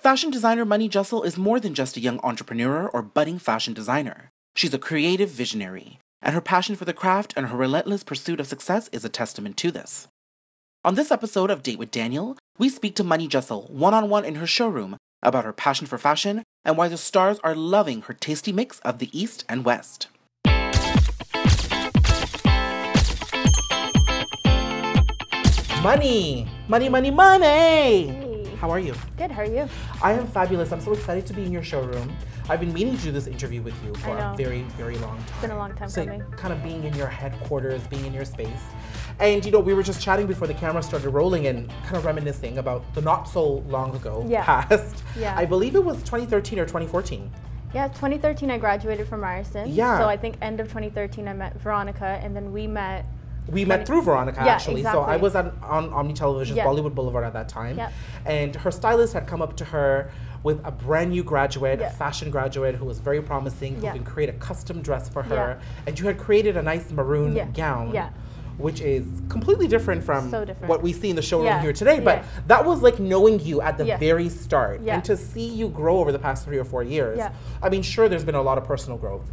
Fashion designer Mani Jassal is more than just a young entrepreneur or budding fashion designer. She's a creative visionary, and her passion for the craft and her relentless pursuit of success is a testament to this. On this episode of Date with Daniel, we speak to Mani Jassal one on one in her showroom about her passion for fashion and why the stars are loving her tasty mix of the East and West. Money! Money, money, money! How are you? Good, how are you? I am fabulous. I'm so excited to be in your showroom. I've been meaning to do this interview with you for a very, very long time. It's been a long time so coming. kind of being in your headquarters, being in your space. And you know, we were just chatting before the camera started rolling and kind of reminiscing about the not so long ago Yeah. past. Yeah. I believe it was 2013 or 2014. Yeah, 2013 I graduated from Ryerson. Yeah. So I think end of 2013 I met Veronica and then we met. We met through Veronica Yeah, actually. So I was on, on Omni Television's Yeah. Bollywood Boulevard at that time. Yep. And her stylist had come up to her with a brand new graduate, a fashion graduate who was very promising, who Yeah. can create a custom dress for her. And you had created a nice maroon gown. Which is completely different from So different. what we see in the showroom here today. But that was like knowing you at the very start. And to see you grow over the past three or four years. I mean, sure, there's been a lot of personal growth.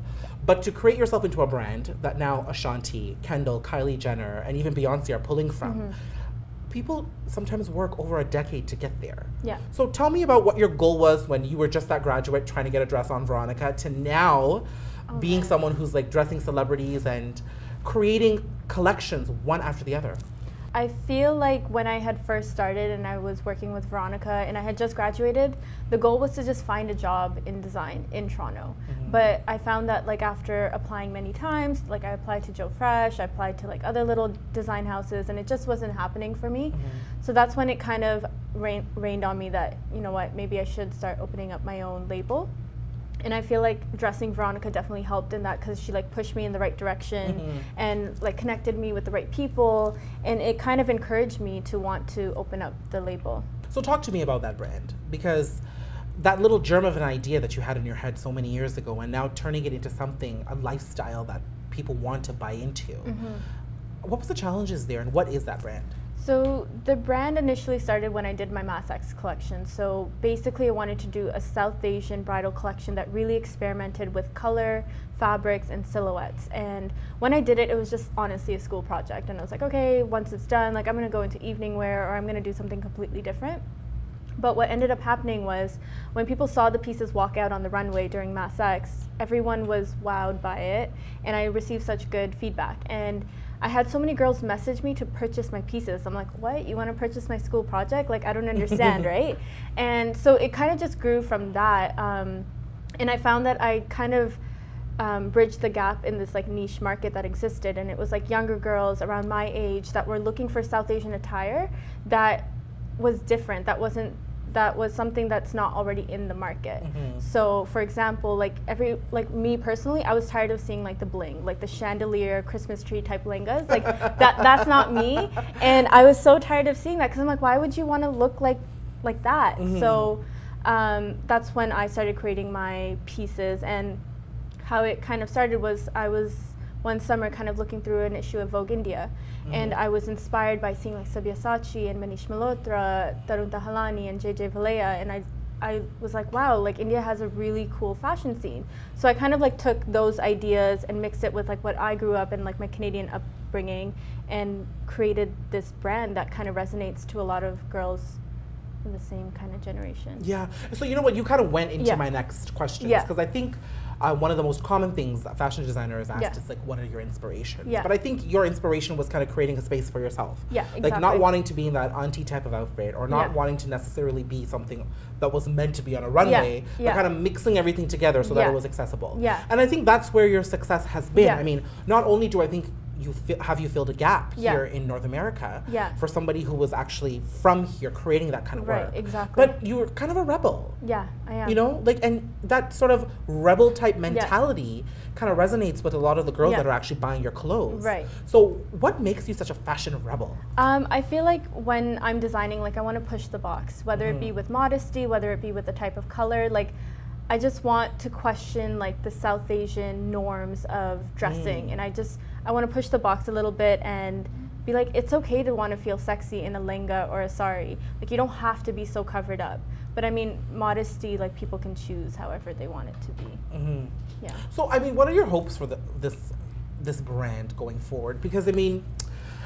But to create yourself into a brand that now Ashanti, Kendall, Kylie Jenner, and even Beyonce are pulling from, Mm-hmm. people sometimes work over a decade to get there. Yeah. So tell me about what your goal was when you were just that graduate trying to get a dress on Veronica to now Oh, being someone who's like dressing celebrities and creating collections one after the other. I feel like when I had first started and I was working with Veronica and I had just graduated, the goal was to just find a job in design in Toronto. Mm-hmm. But I found that like after applying many times, like I applied to Joe Fresh, I applied to like other little design houses and it just wasn't happening for me. Mm-hmm. So that's when it kind of rain, rained on me that, you know what, maybe I should start opening up my own label. And I feel like dressing Veronica definitely helped in that because she like pushed me in the right direction mm-hmm. and like connected me with the right people, and it kind of encouraged me to want to open up the label. So talk to me about that brand because that little germ of an idea that you had in your head so many years ago and now turning it into something, a lifestyle that people want to buy into. Mm-hmm. What was the challenges there and what is that brand? So the brand initially started when I did my Mass X collection. So basically, I wanted to do a South Asian bridal collection that really experimented with color, fabrics, and silhouettes. And when I did it, it was just honestly a school project. And I was like, okay, once it's done, like I'm gonna go into evening wear or I'm gonna do something completely different. But what ended up happening was when people saw the pieces walk out on the runway during Mass X, everyone was wowed by it, and I received such good feedback. And I had so many girls message me to purchase my pieces. I'm like, what? You want to purchase my school project? Like, I don't understand, right? And so it kind of just grew from that. Um, and I found that I kind of um, bridged the gap in this like niche market that existed, and it was like younger girls around my age that were looking for South Asian attire that was different. That wasn't that was something that's not already in the market. So, for example, like every like me personally, I was tired of seeing like the bling, like the chandelier Christmas tree type lehengas. Like that that's not me. And I was so tired of seeing that because I'm like, why would you want to look like like that? So um, that's when I started creating my pieces and how it kind of started was I was one summer kind of looking through an issue of Vogue India, mm-hmm. and I was inspired by seeing like Sabyasachi and Manish Malhotra, Tarun Tahiliani, and JJ Valaya, and I. I was like, wow, like India has a really cool fashion scene. So I kind of like took those ideas and mixed it with like what I grew up and like my Canadian upbringing and created this brand that kind of resonates to a lot of girls in the same kind of generation. Yeah. So you know what? You kind of went into Yeah. my next question Yeah. because I think uh, one of the most common things that fashion designers asked Yeah. is like, what are your inspirations? Yeah. But I think your inspiration was kind of creating a space for yourself. Yeah, Like not wanting to be in that auntie type of outfit or not Yeah. wanting to necessarily be something that was meant to be on a runway, but yeah. kind of mixing everything together so that it was accessible. Yeah. And I think that's where your success has been. Yeah. I mean, not only do I think you fi- have you filled a gap Yeah. here in North America Yeah. for somebody who was actually from here creating that kind of Right, work. exactly. But you were kind of a rebel. Yeah, I am. You know, like, and that sort of rebel type mentality kind of resonates with a lot of the girls Yeah. that are actually buying your clothes. Right. So, what makes you such a fashion rebel? Um, I feel like when I'm designing, like I want to push the box, whether it be with modesty, whether it be with the type of color. Like, I just want to question like the South Asian norms of dressing, and I just I want to push the box a little bit and be like, it's okay to want to feel sexy in a lehenga or a sari. Like, you don't have to be so covered up. But I mean, modesty, like people can choose however they want it to be. Mm-hmm. Yeah. So, I mean, what are your hopes for the, this this brand going forward? Because I mean,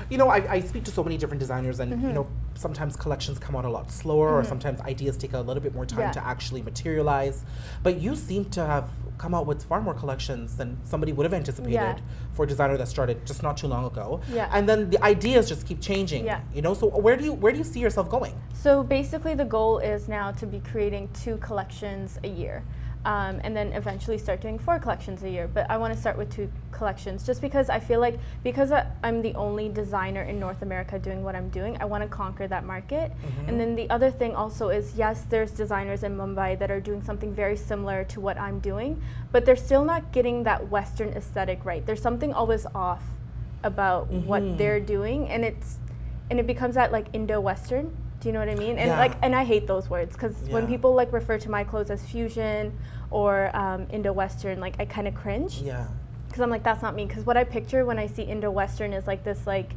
you know, I, I speak to so many different designers, and Mm-hmm. you know, sometimes collections come out a lot slower, or mm-hmm. sometimes ideas take a little bit more time Yeah. to actually materialize. But you seem to have come out with far more collections than somebody would have anticipated Yeah. for a designer that started just not too long ago. Yeah. And then the ideas just keep changing. Yeah. You know, so where do you where do you see yourself going? So basically, the goal is now to be creating two collections a year. Um, and then eventually start doing four collections a year. But I want to start with two collections just because I feel like because I- I'm the only designer in North America doing what I'm doing, I want to conquer that market. And then the other thing also is yes, there's designers in Mumbai that are doing something very similar to what I'm doing, but they're still not getting that Western aesthetic right. There's something always off about what they're doing, and it's and it becomes that like Indo-Western. Do you know what I mean? And Yeah. like, and I hate those words because when people like refer to my clothes as fusion or um, Indo-Western, like I kind of cringe Yeah. because I'm like, that's not me. Because what I picture when I see Indo-Western is like this like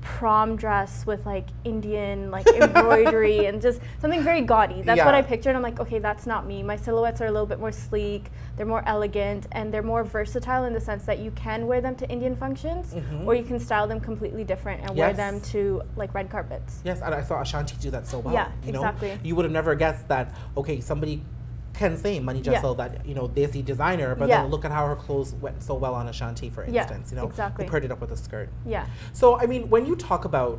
prom dress with like Indian like embroidery and just something very gaudy. That's what I pictured. I'm like, okay, that's not me. My silhouettes are a little bit more sleek. They're more elegant and they're more versatile in the sense that you can wear them to Indian functions, or you can style them completely different and wear Mm-hmm. Them to like red carpets. Yes, and I saw Ashanti do that so well. Yeah, you know? exactly. You would have never guessed that, okay, somebody can say Mani Yeah. Jassal that, you know, Desi designer, but Yeah. then look at how her clothes went so well on Ashanti, for instance. Yeah. You know, exactly. Who paired it up with a skirt. Yeah. So, I mean, when you talk about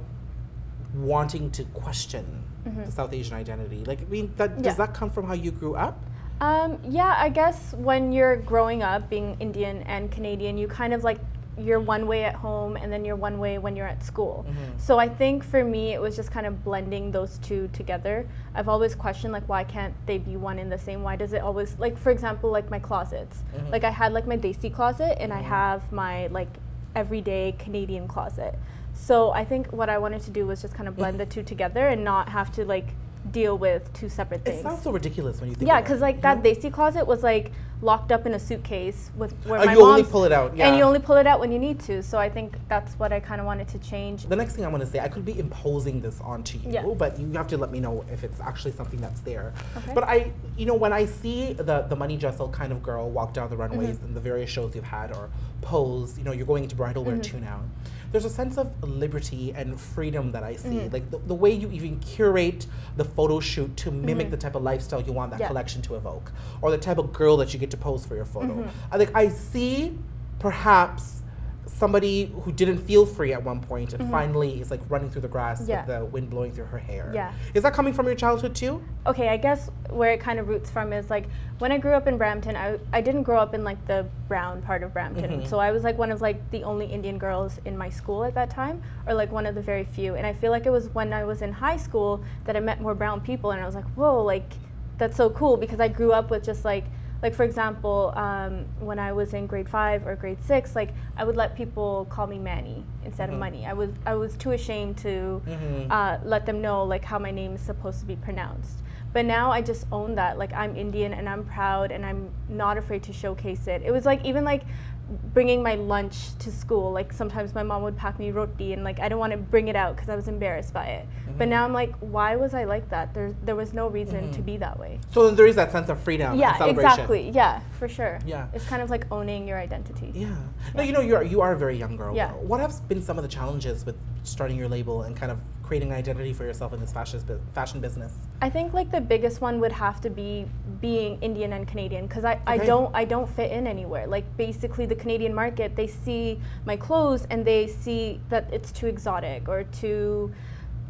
wanting to question the South Asian identity, like, I mean, that. Yeah. does that come from how you grew up? Um, yeah, I guess when you're growing up being Indian and Canadian, you kind of like you're one way at home and then you're one way when you're at school. Mm-hmm. So I think for me it was just kind of blending those two together. I've always questioned like why can't they be one in the same? Why does it always like for example like my closets. Mm-hmm. Like I had like my Desi closet and I mm-hmm. have my like everyday Canadian closet. So I think what I wanted to do was just kind of blend the two together and not have to like deal with two separate things. It sounds so ridiculous when you think Yeah, because like that? Desi closet was like locked up in a suitcase with where Oh, my you only pull it out, yeah. and you only pull it out when you need to. So I think that's what I kind of wanted to change. The next thing I want to say, I could be imposing this onto you, Yeah. but you have to let me know if it's actually something that's there. Okay. But I, you know, when I see the the Mani Jassal kind of girl walk down the runways Mm-hmm. in the various shows you've had or pose, you know, you're going into bridal wear Mm-hmm. too now. There's a sense of liberty and freedom that I see. Mm-hmm. Like the, the way you even curate the photo shoot to mimic the type of lifestyle you want that Mm-hmm. Yeah. collection to evoke, or the type of girl that you get to pose for your photo. Mm-hmm. I like I see perhaps somebody who didn't feel free at one point and finally is like running through the grass Mm-hmm. Yeah. with the wind blowing through her hair. Yeah. Is that coming from your childhood too? Okay, I guess where it kind of roots from is like when I grew up in Brampton, I, I didn't grow up in like the brown part of Brampton. So I was like one of like the only Indian girls in my school at that time, or like one of the very few. And I feel like it was when I was in high school that I met more brown people, and I was like, whoa, like that's so cool because I grew up with just like like for example um, when i was in grade five or grade six like i would let people call me manny instead of Mani. I was i was too ashamed to uh, let them know like how my name is supposed to be pronounced. But now i just own that. Like i'm indian and i'm proud and i'm not afraid to showcase it. It was like even like bringing my lunch to school like sometimes my mom would pack me roti and like i don't want to bring it out because i was embarrassed by it. But mm-hmm. now i'm like why was i like that? There, there was no reason to mm-hmm. be that way. So then there is that sense of freedom and yeah exactly. Yeah for sure. Yeah. it's kind of like owning your identity. Yeah. No, you know, you're you are a very young girl. Yeah. What have been some of the challenges with starting your label and kind of creating an identity for yourself in this fashion fashion business? I think like the biggest one would have to be being Indian and Canadian because I, I don't I don't fit in anywhere. Like basically the Canadian market, they see my clothes and they see that it's too exotic or too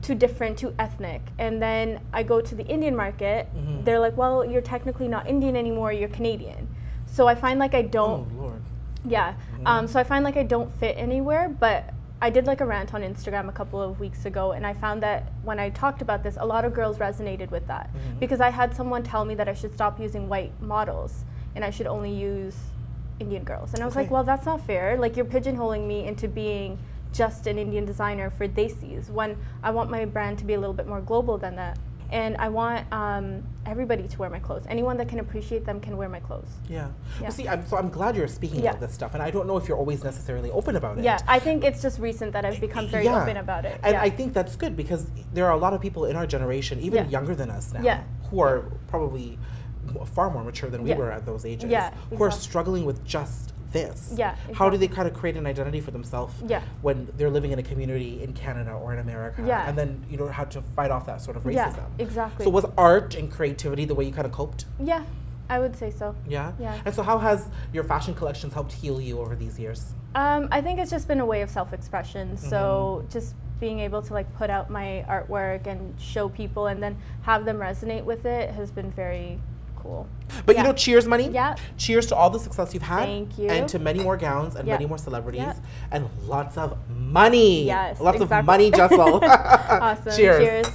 too different, too ethnic. And then I go to the Indian market, Mm-hmm. they're like, "Well, you're technically not Indian anymore, you're Canadian." So I find like I don't Oh Lord. Yeah. Um, so I find like I don't fit anywhere, but I did like a rant on Instagram a couple of weeks ago, and I found that when I talked about this, a lot of girls resonated with that mm-hmm. because I had someone tell me that I should stop using white models and I should only use Indian girls. And I was like, well, that's not fair. Like, you're pigeonholing me into being just an Indian designer for Desis when I want my brand to be a little bit more global than that. And I want um, everybody to wear my clothes. Anyone that can appreciate them can wear my clothes. Yeah. Yeah. Well, see, I'm, so I'm glad you're speaking Yeah. about this stuff, and I don't know if you're always necessarily open about it. Yeah, I think it's just recent that I've become very Yeah. open about it. And. I think that's good because there are a lot of people in our generation, even younger than us now, who are probably far more mature than we were at those ages, Yeah, who are struggling with just this. Yeah, How do they kind of create an identity for themselves Yeah. when they're living in a community in Canada or in America? Yeah. And then, you know, how to fight off that sort of racism. Yeah, exactly. So was art and creativity the way you kind of coped? Yeah, I would say so. Yeah? Yeah. And so how has your fashion collections helped heal you over these years? Um, I think it's just been a way of self-expression. So Mm-hmm. just being able to like put out my artwork and show people, and then have them resonate with it has been very cool. But Yeah. you know, cheers, Mani. Yeah. Cheers to all the success you've had. Thank you. And to many more gowns and Yeah. many more celebrities Yeah. and lots of money. Yes, Lots of money, Jessel. Awesome. Cheers. Cheers.